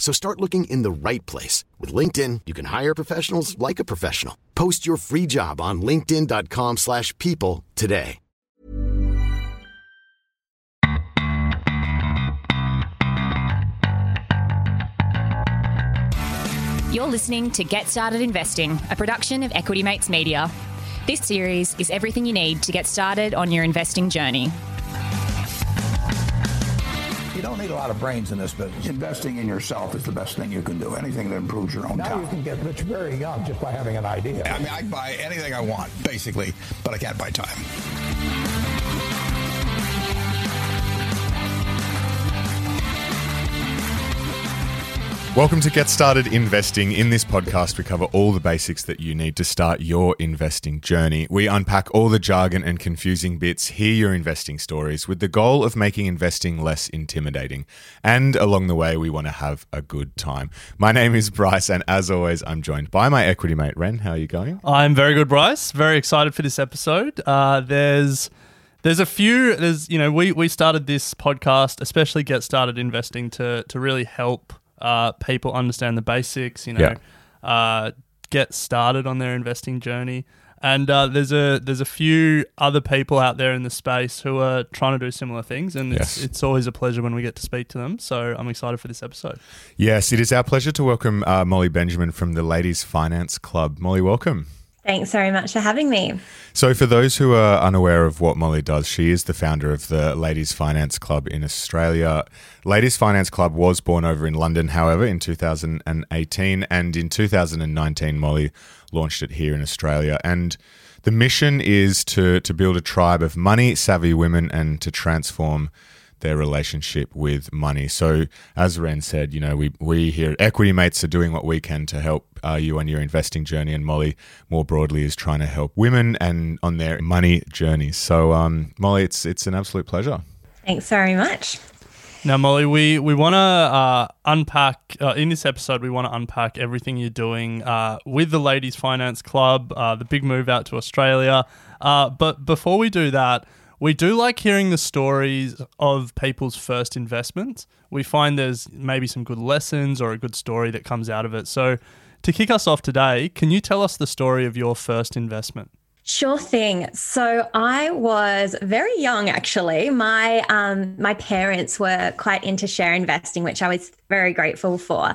So start looking in the right place. With LinkedIn, you can hire professionals like a professional. Post your free job on linkedin.com slash people today. You're listening to Get Started Investing, a production of Equity Mates Media. This series is everything you need to get started on your investing journey. Need a lot of brains in this business. Investing in yourself is the best thing you can do. Anything that improves your own Now time. you can get rich very young just by having an idea. I mean, I can buy anything I want, basically, but I can't buy time. Welcome to Get Started Investing. In this podcast, we cover all the basics that you need to start your investing journey. We unpack all the jargon and confusing bits, hear your investing stories, with the goal of making investing less intimidating. And along the way, we want to have a good time. My name is Bryce, and as always, I'm joined by my equity mate, Ren. How are you going? I'm very good, Bryce. Very excited for this episode. Uh, there's there's a few there's you know we we started this podcast, especially get started investing to to really help uh, people understand the basics. You know, uh, get started on their investing journey. And uh, there's a there's a few other people out there in the space who are trying to do similar things, and Yes. it's it's always a pleasure when we get to speak to them. So I'm excited for this episode. Yes, it is our pleasure to welcome uh, Molly Benjamin from the Ladies Finance Club. Molly, welcome. Thanks very much for having me. So, for those who are unaware of what Molly does, she is the founder of the Ladies Finance Club in Australia. Ladies Finance Club was born over in London, however, in 2018, and in 2019, Molly launched it here in Australia. And the mission is to to build a tribe of money savvy women and to transform their relationship with money. So, as Ren said, you know, we, we here at Equity Mates are doing what we can to help uh, you on your investing journey, and Molly more broadly is trying to help women and on their money journeys. So, um, Molly, it's it's an absolute pleasure. Thanks very much. Now, Molly, we, we want to uh, unpack, uh, in this episode, we want to unpack everything you're doing uh, with the Ladies Finance Club, uh, the big move out to Australia. Uh, but before we do that, we do like hearing the stories of people's first investments. We find there's maybe some good lessons or a good story that comes out of it. So, to kick us off today, can you tell us the story of your first investment? Sure thing. So I was very young, actually. My um, my parents were quite into share investing, which I was very grateful for,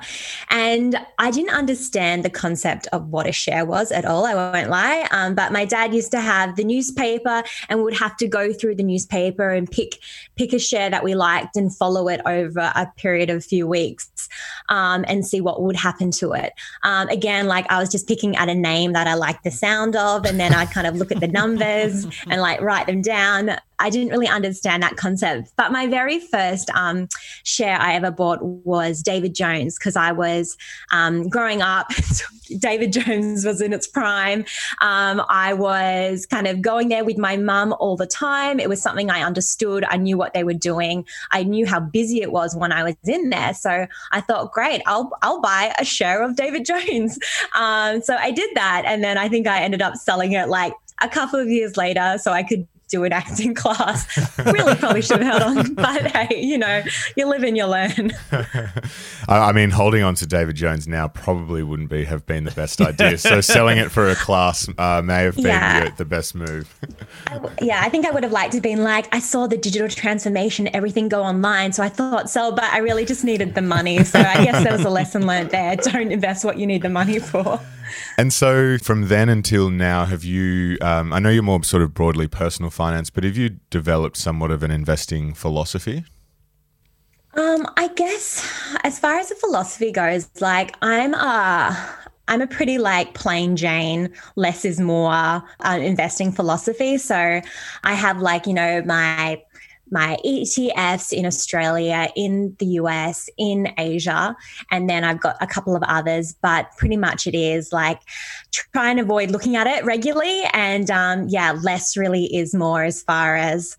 and I didn't understand the concept of what a share was at all. I won't lie. Um, but my dad used to have the newspaper, and would have to go through the newspaper and pick pick a share that we liked and follow it over a period of a few weeks, um, and see what would happen to it. Um, again, like I was just picking at a name that I liked the sound of, and then I'd kind of look at the numbers and like write them down. I didn't really understand that concept. But my very first um, share I ever bought was David Jones because I was um, growing up. David Jones was in its prime. Um, I was kind of going there with my mum all the time. It was something I understood. I knew what they were doing. I knew how busy it was when I was in there. So I thought, great, I'll I'll buy a share of David Jones. Um, so I did that, and then I think I ended up selling it like a couple of years later, so I could do an acting class. Really, probably should have held on, but hey, you know, you live and you learn. I, mean, holding on to David Jones now probably wouldn't be have been the best idea. so, selling it for a class uh, may have been Yeah. the, the best move. Yeah, I think I would have liked to have been like, I saw the digital transformation, everything go online, so I thought sell, but I really just needed the money. So I guess there was a lesson learned there. Don't invest what you need the money for. And so, from then until now, have you? Um, I know you're more sort of broadly personal finance, but have you developed somewhat of an investing philosophy? Um, I guess as far as the philosophy goes, like I'm a I'm a pretty like plain Jane, less is more uh, investing philosophy. So I have like you know my my ETFs in Australia, in the US, in Asia, and then I've got a couple of others. But pretty much it is like try and avoid looking at it regularly, and um, yeah, less really is more as far as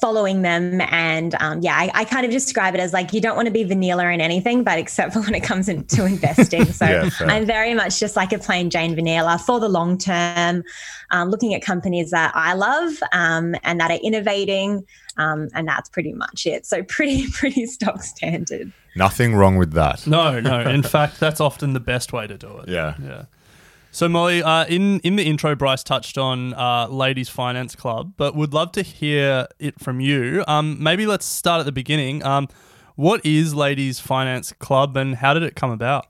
following them and um, yeah I, I, kind of describe it as like you don't want to be vanilla in anything but except for when it comes into investing. So yeah, i'm very much just like a plain jane vanilla for the long term um, looking at companies that i love um, and that are innovating um, and that's pretty much it. So pretty pretty stock standard. Nothing wrong with that. No no. In fact that's often the best way to do it. Yeah. Yeah so, Molly, uh, in in the intro, Bryce touched on uh, Ladies Finance Club, but would love to hear it from you. Um, maybe let's start at the beginning. Um, what is Ladies Finance Club, and how did it come about?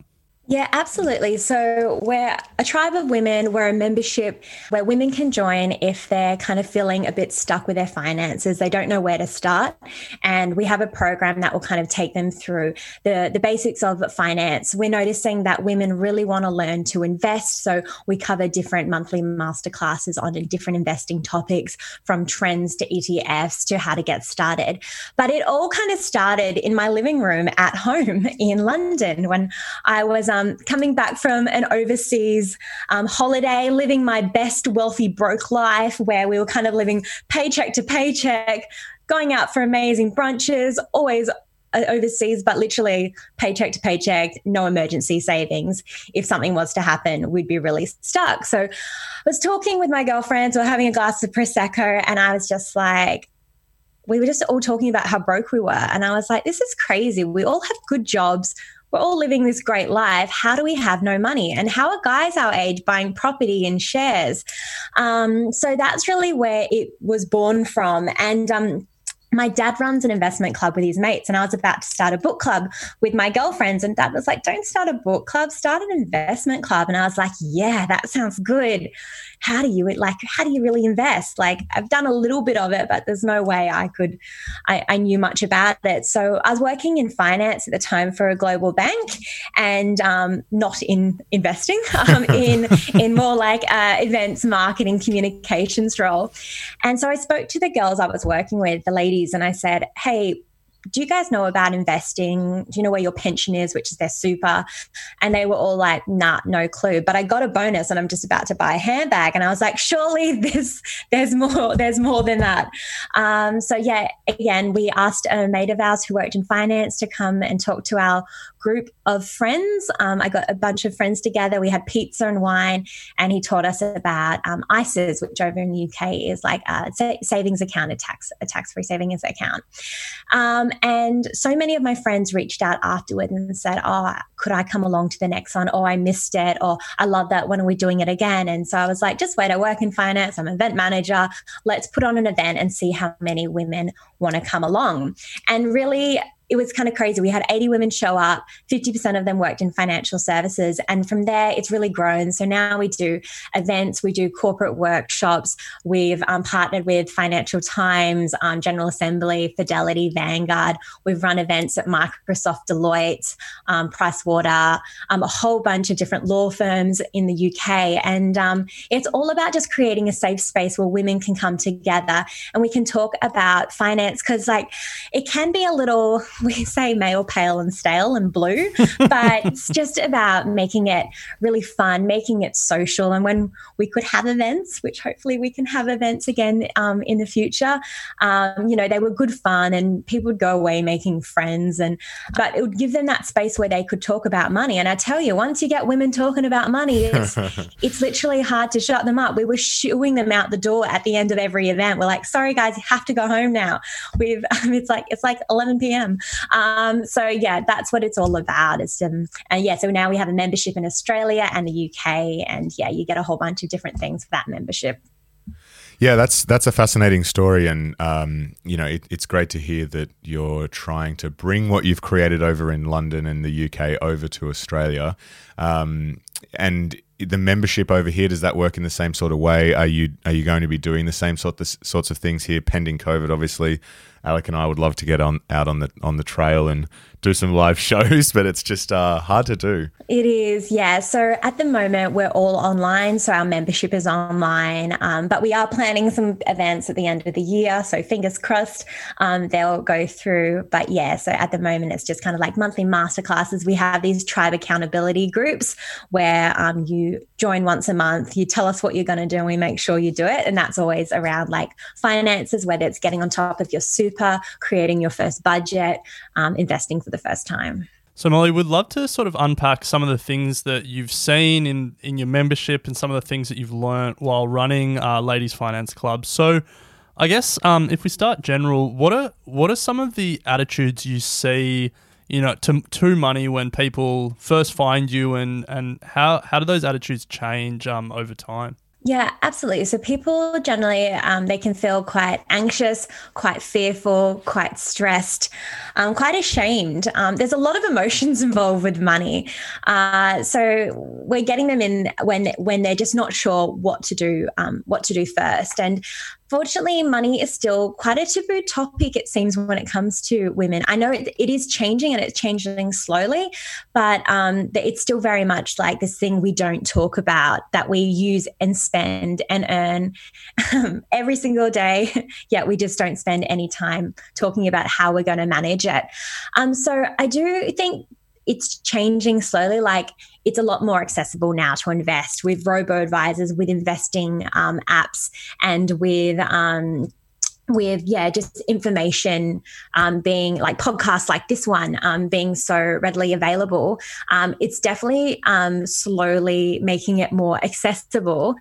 Yeah, absolutely. So we're a tribe of women. We're a membership where women can join if they're kind of feeling a bit stuck with their finances. They don't know where to start. And we have a program that will kind of take them through the, the basics of finance. We're noticing that women really want to learn to invest. So we cover different monthly masterclasses on different investing topics from trends to ETFs to how to get started. But it all kind of started in my living room at home in London when I was um, coming back from an overseas um, holiday, living my best wealthy broke life where we were kind of living paycheck to paycheck, going out for amazing brunches, always uh, overseas, but literally paycheck to paycheck, no emergency savings. If something was to happen, we'd be really stuck. So I was talking with my girlfriends, we are having a glass of Prosecco, and I was just like, we were just all talking about how broke we were. And I was like, this is crazy. We all have good jobs we're all living this great life. How do we have no money? And how are guys our age buying property and shares? Um, so that's really where it was born from. And um, my dad runs an investment club with his mates, and I was about to start a book club with my girlfriends. And dad was like, Don't start a book club, start an investment club. And I was like, Yeah, that sounds good how do you like how do you really invest like i've done a little bit of it but there's no way i could i, I knew much about it so i was working in finance at the time for a global bank and um, not in investing um, in in more like uh, events marketing communications role and so i spoke to the girls i was working with the ladies and i said hey do you guys know about investing? Do you know where your pension is, which is their super? And they were all like, nah, no clue. But I got a bonus and I'm just about to buy a handbag. And I was like, surely this, there's more, there's more than that. Um, so yeah, again, we asked a mate of ours who worked in finance to come and talk to our group of friends. Um, I got a bunch of friends together. We had pizza and wine, and he taught us about um, ISAs, which over in the UK is like a savings account, a tax a tax free savings account. Um, and so many of my friends reached out afterward and said, "Oh, could I come along to the next one? Oh, I missed it. Or I love that. When are we doing it again?" And so I was like, "Just wait. I work in finance. I'm an event manager. Let's put on an event and see how many women want to come along." And really, it was kind of crazy. We had 80 women show up, 50% of them worked in financial services. And from there, it's really grown. So now we do events, we do corporate workshops. We've um, partnered with Financial Times, um, General Assembly, Fidelity, Vanguard. We've run events at Microsoft, Deloitte, um, Pricewater, um, a whole bunch of different law firms in the UK. And um, it's all about just creating a safe space where women can come together and we can talk about finance because, like, it can be a little we say male, pale, and stale and blue, but it's just about making it really fun, making it social. And when we could have events, which hopefully we can have events again um, in the future, um, you know, they were good fun and people would go away making friends. And but it would give them that space where they could talk about money. And I tell you, once you get women talking about money, it's it's literally hard to shut them up. We were shooing them out the door at the end of every event. We're like, sorry guys, you have to go home now. We've um, it's like it's like 11 p.m. Um, so yeah, that's what it's all about. Um, and yeah, so now we have a membership in Australia and the UK, and yeah, you get a whole bunch of different things for that membership. Yeah, that's that's a fascinating story, and um, you know it, it's great to hear that you're trying to bring what you've created over in London and the UK over to Australia, um, and the membership over here does that work in the same sort of way? Are you are you going to be doing the same sort of, sorts of things here, pending COVID? Obviously, Alec and I would love to get on out on the on the trail and do some live shows, but it's just uh, hard to do. It is, yeah. So at the moment, we're all online. So our membership is online, um, but we are planning some events at the end of the year. So fingers crossed um, they'll go through. But yeah, so at the moment, it's just kind of like monthly masterclasses. We have these tribe accountability groups where um, you join once a month, you tell us what you're going to do, and we make sure you do it. And that's always around like finances, whether it's getting on top of your super, creating your first budget, um, investing for the first time. So Molly, would love to sort of unpack some of the things that you've seen in in your membership and some of the things that you've learned while running uh, Ladies Finance Club. So, I guess um, if we start general, what are what are some of the attitudes you see, you know, to to money when people first find you, and and how how do those attitudes change um, over time? Yeah, absolutely. So people generally um, they can feel quite anxious, quite fearful, quite stressed, um, quite ashamed. Um, there's a lot of emotions involved with money. Uh, so we're getting them in when when they're just not sure what to do, um, what to do first. And Fortunately, money is still quite a taboo topic, it seems, when it comes to women. I know it, is changing and it's changing slowly, but um, it's still very much like this thing we don't talk about that we use and spend and earn um, every single day, yet we just don't spend any time talking about how we're going to manage it. Um, so I do think it's changing slowly. Like it's a lot more accessible now to invest with robo advisors, with investing um, apps, and with um, with yeah just information um, being like podcasts like this one um, being so readily available um, it's definitely um, slowly making it more accessible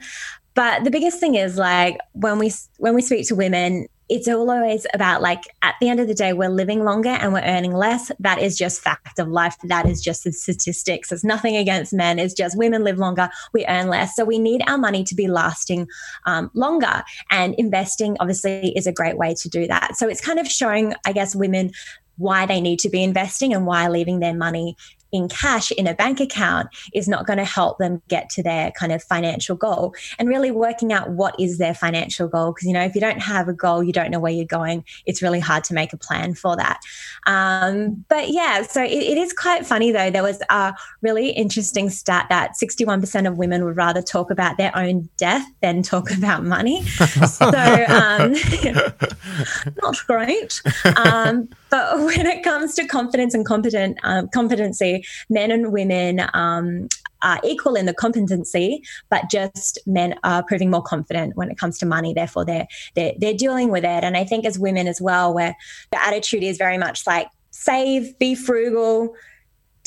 but the biggest thing is like when we when we speak to women it's always about like at the end of the day we're living longer and we're earning less. That is just fact of life. That is just the statistics. It's nothing against men. It's just women live longer. We earn less. So we need our money to be lasting um, longer. And investing obviously is a great way to do that. So it's kind of showing i guess women why they need to be investing and why leaving their money in cash in a bank account is not going to help them get to their kind of financial goal. And really working out what is their financial goal because you know if you don't have a goal you don't know where you're going it's really hard to make a plan for that. Um, but yeah so it, it is quite funny though. There was a really interesting stat that 61% of women would rather talk about their own death than talk about money. So um, not great. Um, but when it comes to confidence and competent um, competency, men and women um, are equal in the competency, but just men are proving more confident when it comes to money. Therefore, they're they're, they're dealing with it. And I think as women as well, where the attitude is very much like save, be frugal,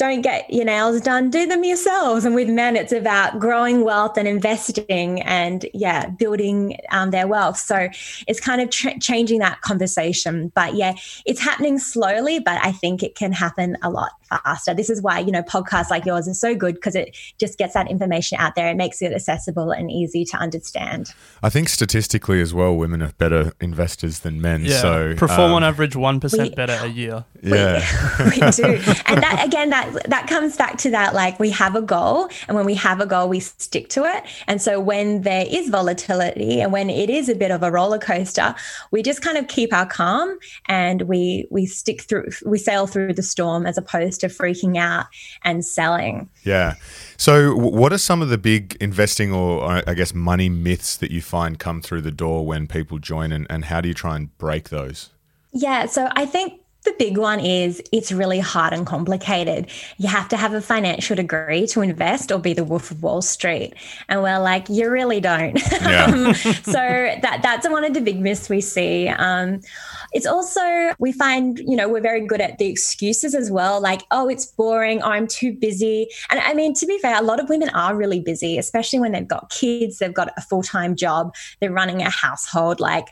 don't get your nails done, do them yourselves. And with men, it's about growing wealth and investing and, yeah, building um, their wealth. So it's kind of tr- changing that conversation. But yeah, it's happening slowly, but I think it can happen a lot faster. This is why, you know, podcasts like yours are so good because it just gets that information out there. It makes it accessible and easy to understand. I think statistically as well, women are better investors than men. Yeah. So perform um, on average 1% better a year. Yeah. We, we do. And that, again, that that comes back to that like we have a goal and when we have a goal we stick to it. And so when there is volatility and when it is a bit of a roller coaster we just kind of keep our calm and we we stick through we sail through the storm as opposed to freaking out and selling. Yeah. So what are some of the big investing or i guess money myths that you find come through the door when people join and, and how do you try and break those? Yeah. So i think the big one is it's really hard and complicated. You have to have a financial degree to invest or be the wolf of Wall Street. And we're like, you really don't. Yeah. um, so that that's one of the big myths we see. Um, it's also, we find, you know, we're very good at the excuses as well, like, oh, it's boring, oh, I'm too busy. And I mean, to be fair, a lot of women are really busy, especially when they've got kids, they've got a full time job, they're running a household. Like,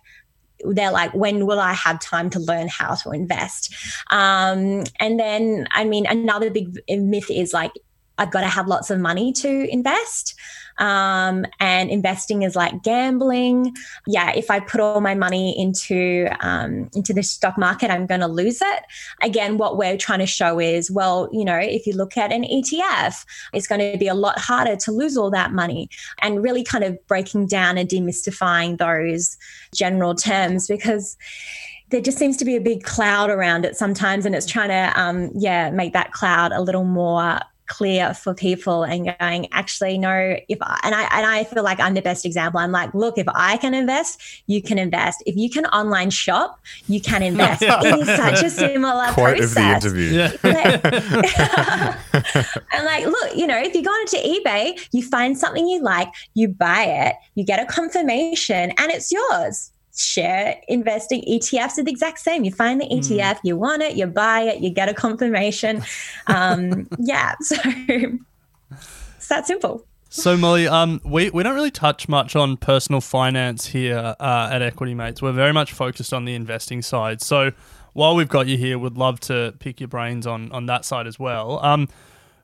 they're like, when will I have time to learn how to invest? Um, and then, I mean, another big myth is like, I've got to have lots of money to invest. Um, and investing is like gambling. Yeah, if I put all my money into um, into the stock market, I'm going to lose it. Again, what we're trying to show is, well, you know, if you look at an ETF, it's going to be a lot harder to lose all that money, and really kind of breaking down and demystifying those general terms because there just seems to be a big cloud around it sometimes and it's trying to um, yeah make that cloud a little more clear for people and going actually no if I, and I and I feel like I'm the best example. I'm like look if I can invest you can invest. If you can online shop you can invest. It is such a similar Quote process of the interview. I'm like look you know if you go onto eBay you find something you like you buy it you get a confirmation and it's yours share investing ETFs are the exact same. You find the ETF, you want it, you buy it, you get a confirmation. Um, yeah, so it's that simple. So Molly, um, we, we don't really touch much on personal finance here uh, at Equity Mates. We're very much focused on the investing side. So while we've got you here, we'd love to pick your brains on on that side as well. Um,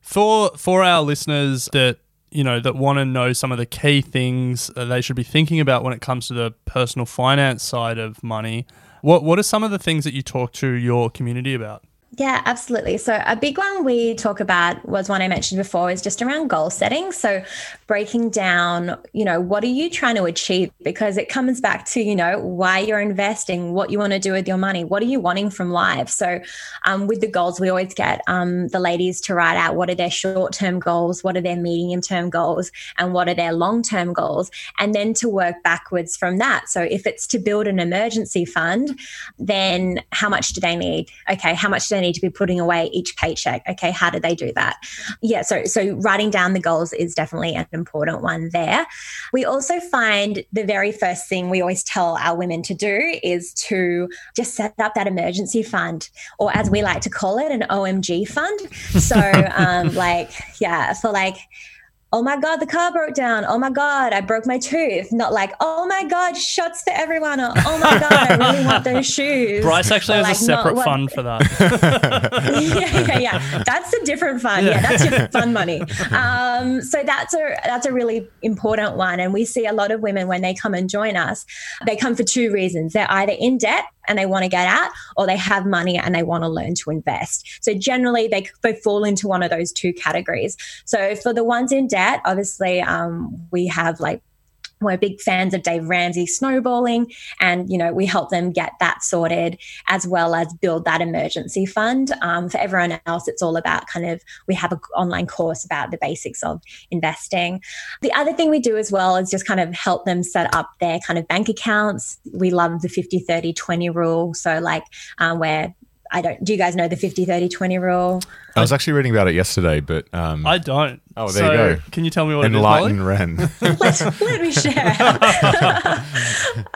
for for our listeners that you know that want to know some of the key things they should be thinking about when it comes to the personal finance side of money. What what are some of the things that you talk to your community about? Yeah, absolutely. So, a big one we talk about was one I mentioned before is just around goal setting. So, breaking down, you know, what are you trying to achieve? Because it comes back to, you know, why you're investing, what you want to do with your money, what are you wanting from life? So, um, with the goals, we always get um, the ladies to write out what are their short term goals, what are their medium term goals, and what are their long term goals, and then to work backwards from that. So, if it's to build an emergency fund, then how much do they need? Okay, how much do they need to be putting away each paycheck. Okay, how do they do that? Yeah, so so writing down the goals is definitely an important one there. We also find the very first thing we always tell our women to do is to just set up that emergency fund, or as we like to call it, an OMG fund. So um, like yeah, for like oh my God, the car broke down. Oh my God, I broke my tooth. Not like, oh my God, shots to everyone. Or, oh my God, I really want those shoes. Bryce actually Or, has like, not separate what- fund for that. yeah, yeah, yeah. That's a different fund. Yeah, that's your fun money. Um, so that's a that's a really important one. And we see a lot of women when they come and join us, they come for two reasons. They're either in debt and they want to get out, or they have money and they want to learn to invest. So generally, they they fall into one of those two categories. So for the ones in debt, obviously, um, we have like we're big fans of Dave Ramsey snowballing, and you know we help them get that sorted as well as build that emergency fund. Um, for everyone else, it's all about kind of we have an online course about the basics of investing. The other thing we do as well is just kind of help them set up their kind of bank accounts. We love the 50, 30, 20 rule. So like um, where I don't, do you guys know the 50, 30, 20 rule? I was actually reading about it yesterday, but um, I don't. Oh, there you go. Can you tell me what it is, Molly? enlighten Ren. let, let me share.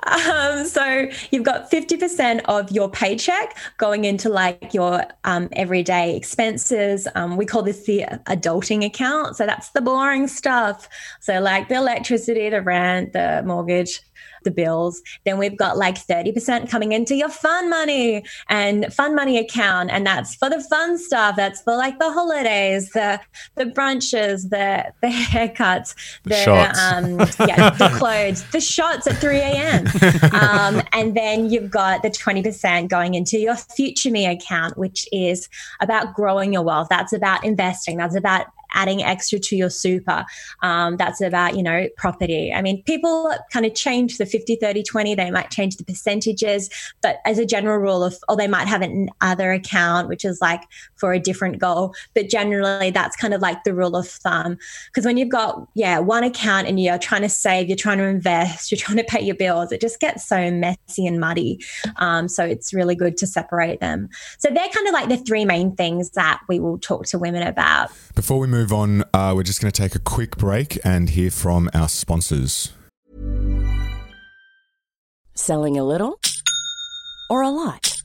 um, so you've got 50% of your paycheck going into like your um, everyday expenses. Um, we call this the adulting account. So that's the boring stuff. So like the electricity, the rent, the mortgage, the bills. Then we've got like 30% coming into your fun money and fun money account. And that's for the fun stuff. That's for like the holidays, the the brunches, the the haircuts, the, shots. um yeah, the clothes, the shots at 3 a.m. Um, and then you've got the 20% going into your future me account, which is about growing your wealth. That's about investing. That's about adding extra to your super. Um, that's about, you know, property. I mean, people kind of change the 50, 30, 20. They might change the percentages, but as a general rule of, or they might have an other account, which is like for a different goal. But generally, that's kind of like the rule of thumb. Because when you've got, yeah, one account and you're trying to save, you're trying to invest, you're trying to pay your bills, it just gets so messy and muddy. Um, so it's really good to separate them. So they're kind of like the three main things that we will talk to women about. Before we move on, uh, we're just going to take a quick break and hear from our sponsors. Selling a little or a lot?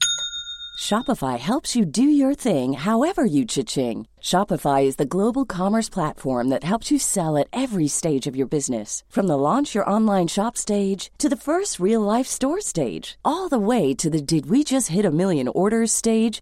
Shopify helps you do your thing however you cha-ching. Shopify is the global commerce platform that helps you sell at every stage of your business. From the launch your online shop stage to the first real life store stage, all the way to the did we just hit a million orders stage.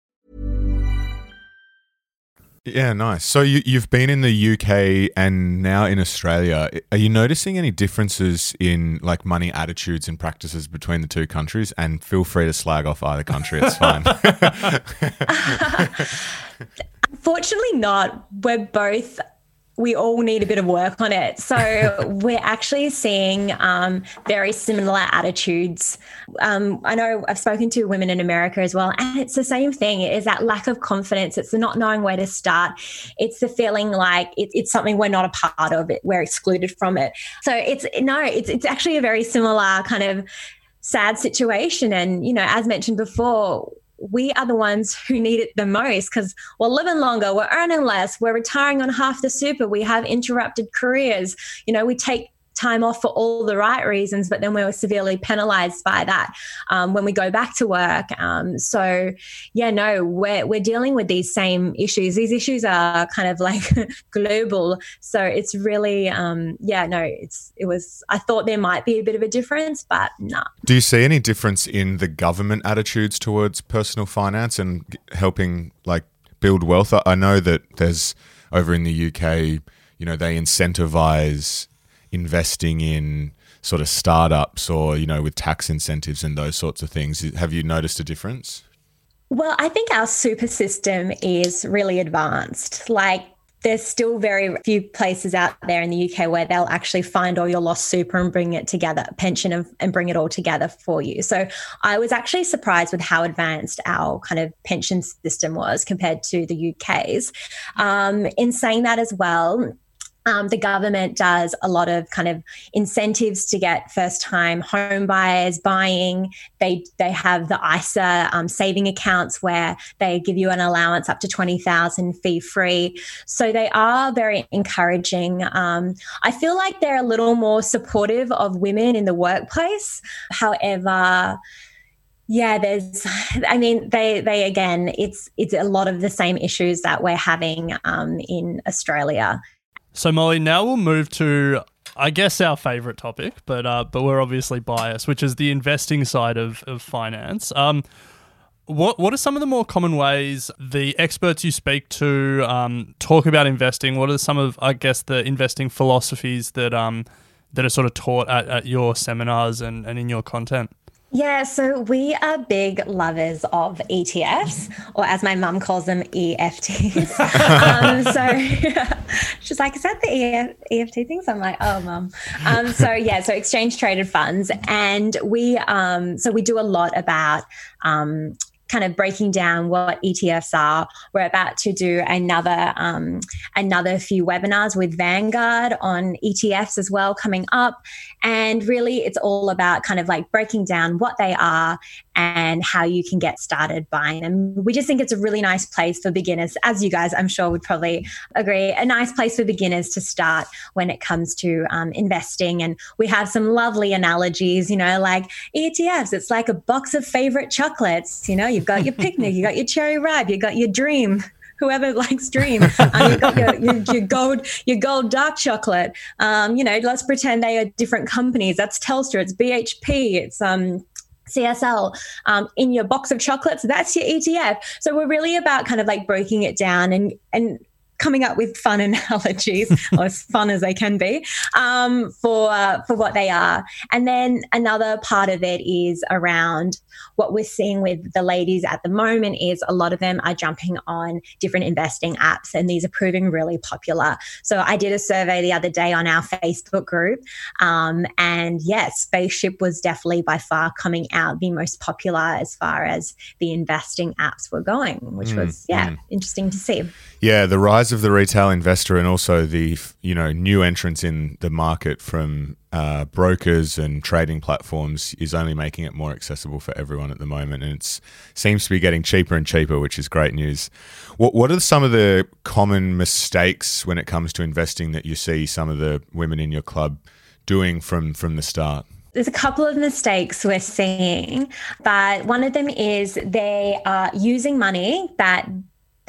Yeah, nice. So you, you've been in the UK and now in Australia. Are you noticing any differences in like money attitudes and practices between the two countries? And feel free to slag off either country; it's fine. Unfortunately, not. We're both we all need a bit of work on it. So we're actually seeing um, very similar attitudes. Um, I know I've spoken to women in America as well, and it's the same thing. It is that lack of confidence. It's the not knowing where to start. It's the feeling like it, it's something we're not a part of. It we're excluded from it. So it's no, it's it's actually a very similar kind of sad situation. And you know, as mentioned before, we are the ones who need it the most because we're living longer, we're earning less, we're retiring on half the super, we have interrupted careers. You know, we take time off for all the right reasons, but then we were severely penalized by that um, when we go back to work. Um, so, yeah, no, we're, we're dealing with these same issues. These issues are kind of like global. So it's really, um, yeah, no, it's, it was, I thought there might be a bit of a difference, but no. Nah. Do you see any difference in the government attitudes towards personal finance and helping like build wealth? I know that there's over in the UK, you know, they incentivize investing in sort of startups or you know with tax incentives and those sorts of things have you noticed a difference well i think our super system is really advanced like there's still very few places out there in the UK where they'll actually find all your lost super and bring it together, pension and, and, bring it all together for you. So I was actually surprised with how advanced our kind of pension system was compared to the UK's. Um, in saying that as well, um, the government does a lot of kind of incentives to get first time home buyers buying. They they have the ISA um, saving accounts where they give you an allowance up to twenty thousand fee free. So they are very encouraging. Um, I feel like they're a little more supportive of women in the workplace. However yeah there's i mean they they again it's it's a lot of the same issues that we're having um, in australia so Molly, now we'll move to I guess our favorite topic, but uh, but we're obviously biased, which is the investing side of, of finance. Um, what what are some of the more common ways the experts you speak to um, talk about investing? What are some of I guess the investing philosophies that um that are sort of taught at, at your seminars and, and in your content? Yeah, so we are big lovers of ETFs, or as my mum calls them, EFTs. um, so she's like, "Is that the EF- EFT things?" I'm like, "Oh, mum." Um, so yeah, so exchange traded funds, and we um, so we do a lot about um, kind of breaking down what ETFs are. We're about to do another um, another few webinars with Vanguard on ETFs as well coming up, and really it's all about kind of like breaking down what they are and how you can get started buying them. We just think it's a really nice place for beginners, as you guys I'm sure would probably agree, a nice place for beginners to start when it comes to um, investing. And we have some lovely analogies, you know, like ETFs. It's like a box of favorite chocolates. You know, you've got your picnic, you've got your cherry ripe, you've got your dream whoever likes dream. Um, you got your, your, your, gold, your gold dark chocolate. Um, you know, let's pretend they are different companies. That's Telstra, it's BHP, it's um, CSL um, in your box of chocolates. That's your ETF. So we're really about kind of like breaking it down and and coming up with fun analogies, or as fun as they can be, um, for uh, for what they are. And then another part of it is around what we're seeing with the ladies at the moment is a lot of them are jumping on different investing apps, and these are proving really popular. So I did a survey the other day on our Facebook group, um, and yes, Spaceship was definitely by far coming out the most popular as far as the investing apps were going, which mm, was yeah mm. interesting to see. Yeah, the rise of the retail investor and also the you know new entrants in the market from uh, brokers and trading platforms is only making it more accessible for everyone at the moment, and it seems to be getting cheaper and cheaper, which is great news. What what are some of the common mistakes when it comes to investing that you see some of the women in your club doing from from the start? There's a couple of mistakes we're seeing, but one of them is they are using money that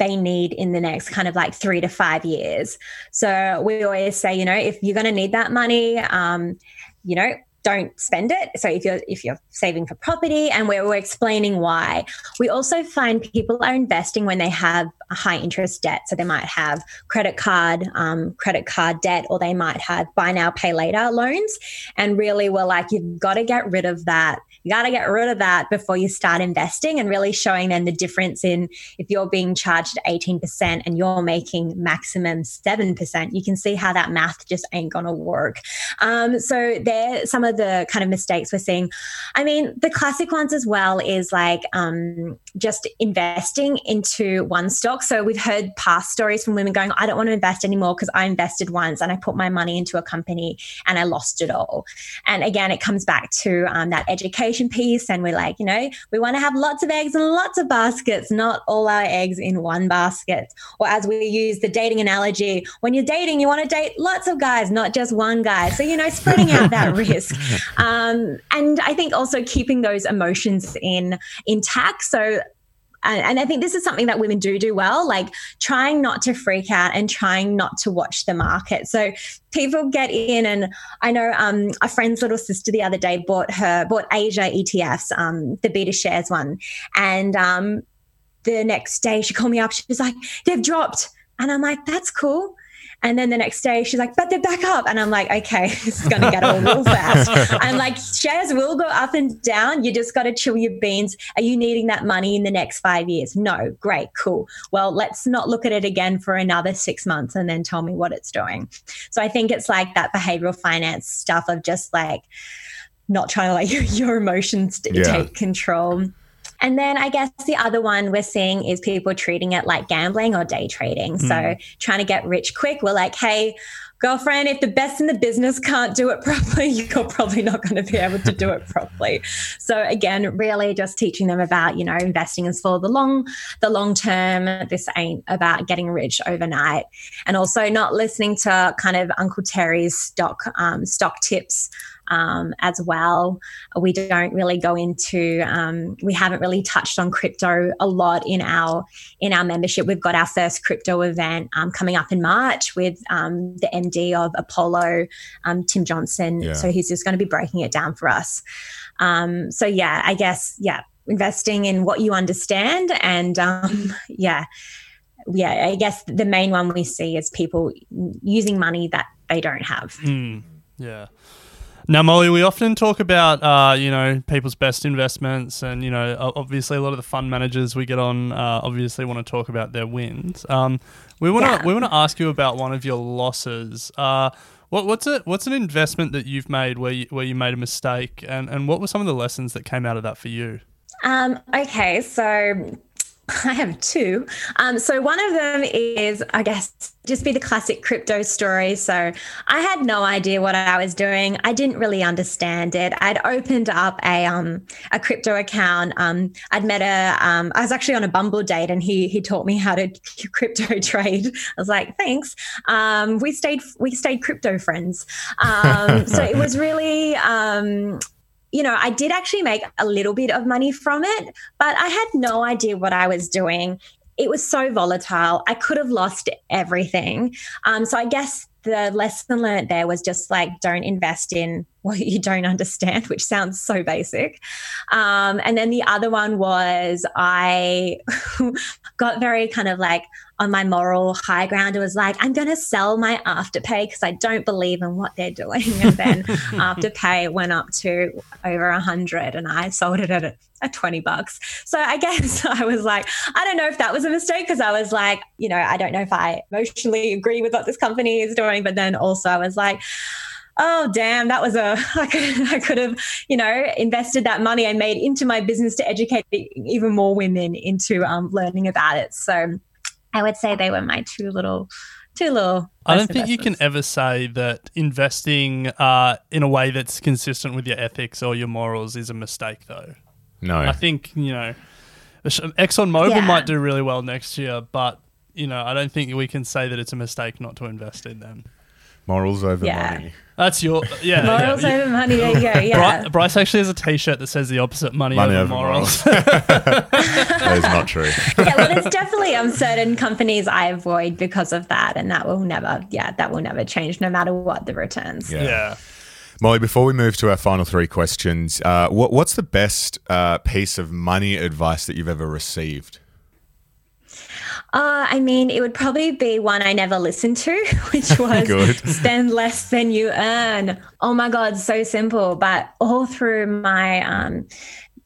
they need in the next kind of like three to five years. So we always say, you know, if you're going to need that money, um, you know, don't spend it. So if you're if you're saving for property, and we're, we're explaining why. We also find people are investing when they have a high interest debt. So they might have credit card um, credit card debt, or they might have buy now pay later loans. And really, we're like, you've got to get rid of that you got to get rid of that before you start investing and really showing them the difference in if you're being charged 18% and you're making maximum 7%, you can see how that math just ain't going to work. Um, so, there some of the kind of mistakes we're seeing. I mean, the classic ones as well is like um, just investing into one stock. So, we've heard past stories from women going, I don't want to invest anymore because I invested once and I put my money into a company and I lost it all. And again, it comes back to um, that education piece and we're like you know we want to have lots of eggs and lots of baskets not all our eggs in one basket. Or as we use the dating analogy when you're dating you want to date lots of guys not just one guy. So you know spreading out that risk. Um, and i think also keeping those emotions in intact. So and, I think this is something that women do do well, like trying not to freak out and trying not to watch the market. So people get in, and I know um, a friend's little sister the other day bought her bought Asia ETFs, um, the BetaShares one, and um, the next day she called me up. She was like, "They've dropped," and I'm like, "That's cool." And then the next day she's like, but they're back up. And I'm like, okay, this is going to get all real fast. I'm like, shares will go up and down. You just got to chill your beans. Are you needing that money in the next five years? No. Great. Cool. Well, let's not look at it again for another six months and then tell me what it's doing. So I think it's like that behavioral finance stuff of just like, not trying to like your emotions yeah. take control. And then I guess the other one we're seeing is people treating it like gambling or day trading. Mm. So hmm. trying to get rich quick. We're like, hey, girlfriend, if the best in the business can't do it properly, you're probably not going to be able to do it properly. So again, really just teaching them about, you know, investing is for the long, the long term. This ain't about getting rich overnight. And also not listening to kind of Uncle Terry's stock um, stock tips um, as well. We don't really go into, um, we haven't really touched on crypto a lot in our in our membership. We've got our first crypto event um, coming up in March with um, the MD of Apollo, um, Tim Johnson. Yeah. So he's just going to be breaking it down for us. Um, so yeah, I guess yeah, investing in what you understand and yeah yeah, I guess the main one we see is people using money that they don't have. Mm, yeah. Now, Molly, we often talk about uh, you know people's best investments, and you know obviously a lot of the fund managers we get on uh, obviously want to talk about their wins. Um, we want to yeah. we want to ask you about one of your losses. Uh, what, what's it? What's an investment that you've made where you, where you made a mistake, and and what were some of the lessons that came out of that for you? Um, okay, so I have two. Um, so one of them is, I guess, just be the classic crypto story. So I had no idea what I was doing. I didn't really understand it. I'd opened up a um, a crypto account. Um, I'd met a. Um, I was actually on a Bumble date, and he he taught me how to crypto trade. I was like, thanks. Um, we stayed we stayed crypto friends. Um, so it was really you know, I did actually make a little bit of money from it, but I had no idea what I was doing. It was so volatile. I could have lost everything. Um, so I guess the lesson learned there was just like don't invest in what you don't understand, which sounds so basic. Um, and then the other one was I got very kind of like on my moral high ground. It was like, I'm going to sell my Afterpay because I don't believe in what they're doing. And then Afterpay went up to over a hundred and I sold it at, a, at 20 bucks. So I guess I was like, I don't know if that was a mistake because I was like, you know, I don't know if I emotionally agree with what this company is doing. But then also I was like, oh damn that was a I could, I could have you know invested that money I made into my business to educate even more women into um, learning about it so I would say they were my two little two little. I don't think you can ever say that investing uh, in a way that's consistent with your ethics or your morals is a mistake, though. No, I think you know, ExxonMobil yeah. might do really well next year, but you know, I don't think we can say that it's a mistake not to invest in them. Morals over Yeah. money. That's your yeah. Morals yeah. over money. There you go. Yeah. Bri- Bryce actually has a T-shirt that says the opposite: money, Money over, over morals. That is not true. yeah, well, there's definitely um, certain companies I avoid because of that, and that will never, yeah, that will never change, no matter what the returns. Yeah. yeah. Molly, before we move to our final three questions, uh, what, what's the best uh, piece of money advice that you've ever received? Uh, I mean, it would probably be one I never listened to, which was spend less than you earn. Oh my God, so simple. But all through my, um,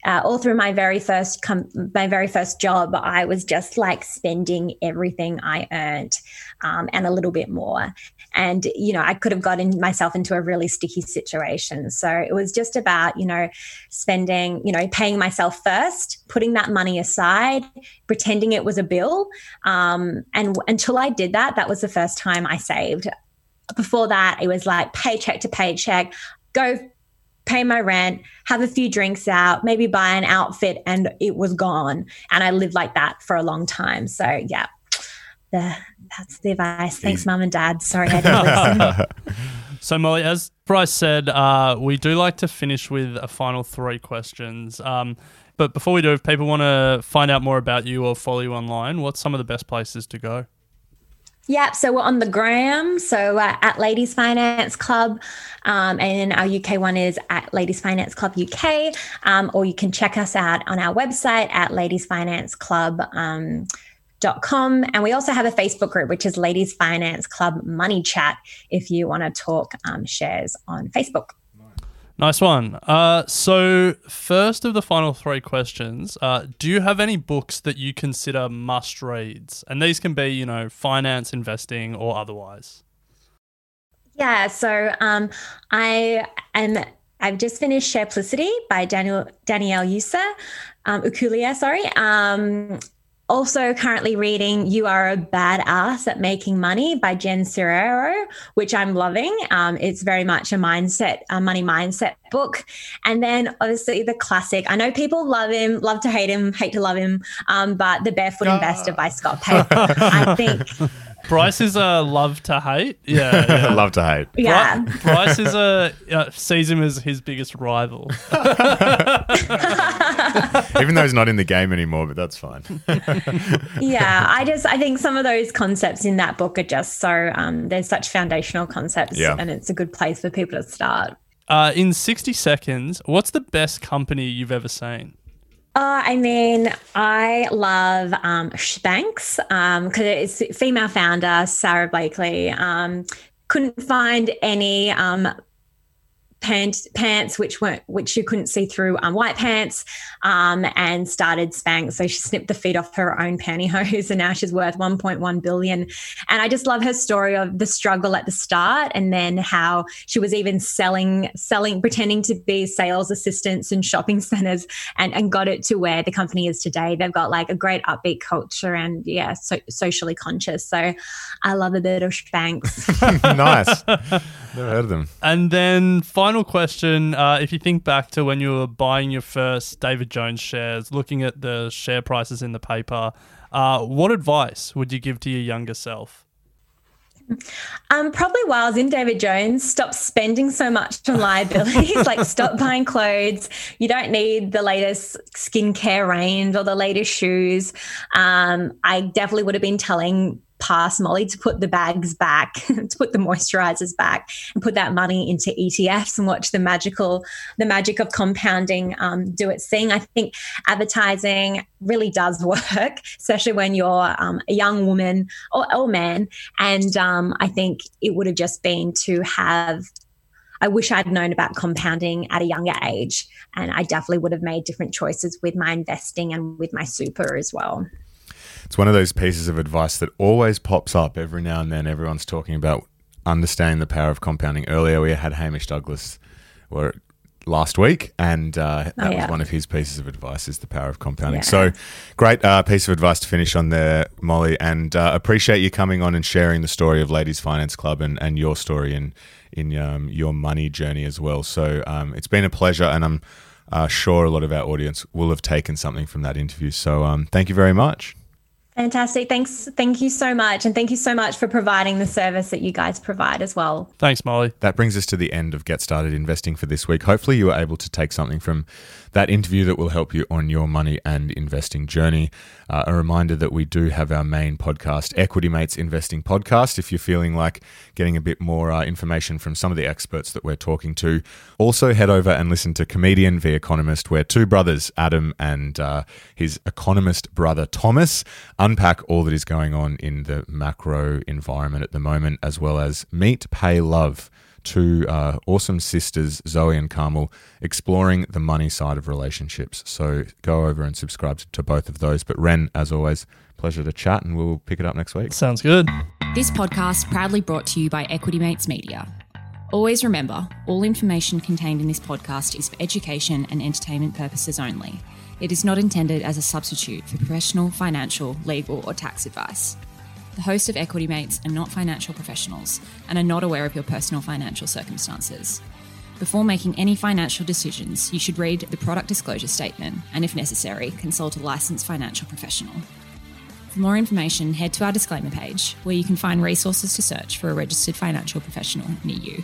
uh, all through my very first com- my very first job, I was just like spending everything I earned um, and a little bit more. And you know, I could have gotten myself into a really sticky situation. So it was just about you know spending, you know, paying myself first, putting that money aside, pretending it was a bill. Um, and w- until I did that, that was the first time I saved. Before that, it was like paycheck to paycheck, go pay my rent, have a few drinks out, maybe buy an outfit, and it was gone. And I lived like that for a long time. So yeah, the, that's the advice. Thanks, mum and dad. Sorry, I didn't listen. So Molly, as Bryce said, uh, we do like to finish with a final three questions. Um, but before we do, if people want to find out more about you or follow you online, what's some of the best places to go? Yep. So we're on the gram. So uh, at Ladies Finance Club, um, and our UK one is at Ladies Finance Club UK. Um, or you can check us out on our website at Ladies Finance Club. Um, Dot com. And we also have a Facebook group, which is Ladies Finance Club Money Chat, if you want to talk um, shares on Facebook. Nice one. Uh, so, first of the final three questions, uh, do you have any books that you consider must reads? And these can be, you know, finance, investing, or otherwise. Yeah, so um, I am. I've just finished Shareplicity by Daniel Danielle Usa, um, Ukulia, sorry. Um, also currently reading You Are a Badass at Making Money by Jen Sincero, which I'm loving. Um, it's very much a mindset, a money mindset book. And then obviously the classic. I know people love him, love to hate him, hate to love him, um, but The Barefoot Investor by Scott Pape. I think, Bryce is a love to hate. Yeah. yeah. Love to hate. yeah. Bri- Bryce is a uh, sees him as his biggest rival. Even though he's not in the game anymore, but that's fine. yeah i just i think some of those concepts in that book are just so um there's such foundational concepts Yeah. and it's a good place for people to start Uh, in sixty seconds, what's the best company you've ever seen? Uh, I mean, I love um, Spanx because it's female founder Sara Blakely. Um, couldn't find any um, pants pants which weren't which you couldn't see through um, white pants um, and started Spanx. So she snipped the feet off her own pantyhose and now she's worth 1.1 billion. And I just love her story of the struggle at the start and then how she was even selling selling pretending to be sales assistants in shopping centers and, and got it to where the company is today. They've got like a great upbeat culture and yeah, so, socially conscious. So I love a bit of Spanx. nice. Never heard of them. And then final question: uh, If you think back to when you were buying your first David Jones shares, looking at the share prices in the paper, uh, what advice would you give to your younger self? Um, probably while I was in David Jones, stop spending so much on liabilities. like, stop buying clothes. You don't need the latest skincare range or the latest shoes. Um, I definitely would have been telling past Molly to put the bags back, to put the moisturizers back, and put that money into ETFs and watch the magical, the magic of compounding um, do its thing. I think advertising really does work, especially when you're um, a young woman or, or man. And um, I think it would have just been to have. I wish I'd known about compounding at a younger age, and I definitely would have made different choices with my investing and with my super as well. It's one of those pieces of advice that always pops up every now and then. Everyone's talking about understanding the power of compounding. Earlier, we had Hamish Douglass last week, and uh, that Oh, yeah. was one of his pieces of advice: is the power of compounding. Yeah. So, great uh, piece of advice to finish on there, Molly. And uh, appreciate you coming on and sharing the story of Ladies Finance Club and, and your story in in um, your money journey as well. So, um, it's been a pleasure, and I'm uh, sure a lot of our audience will have taken something from that interview. So, um, thank you very much. Fantastic. Thanks. Thank you so much. And thank you so much for providing the service that you guys provide as well. Thanks, Molly. That brings us to the end of Get Started Investing for this week. Hopefully, you were able to take something from that interview that will help you on your money and investing journey. Uh, a reminder that we do have our main podcast, Equity Mates Investing Podcast, if you're feeling like getting a bit more uh, information from some of the experts that we're talking to. Also, head over and listen to Comedian v Economist, where two brothers, Adam and uh, his economist brother Thomas, unpack all that is going on in the macro environment at the moment, as well as Meet, Pay, Love two uh, awesome sisters, Zoe and Carmel, exploring the money side of relationships. So go over and subscribe to both of those. But Ren, as always, pleasure to chat, and we'll pick it up next week. Sounds good. This podcast proudly brought to you by Equity Mates Media. Always remember, all information contained in this podcast is for education and entertainment purposes only. It is not intended as a substitute for professional, financial, legal, or tax advice. The hosts of Equity Mates are not financial professionals and are not aware of your personal financial circumstances. Before making any financial decisions, you should read the product disclosure statement and, if necessary, consult a licensed financial professional. For more information, head to our disclaimer page, where you can find resources to search for a registered financial professional near you.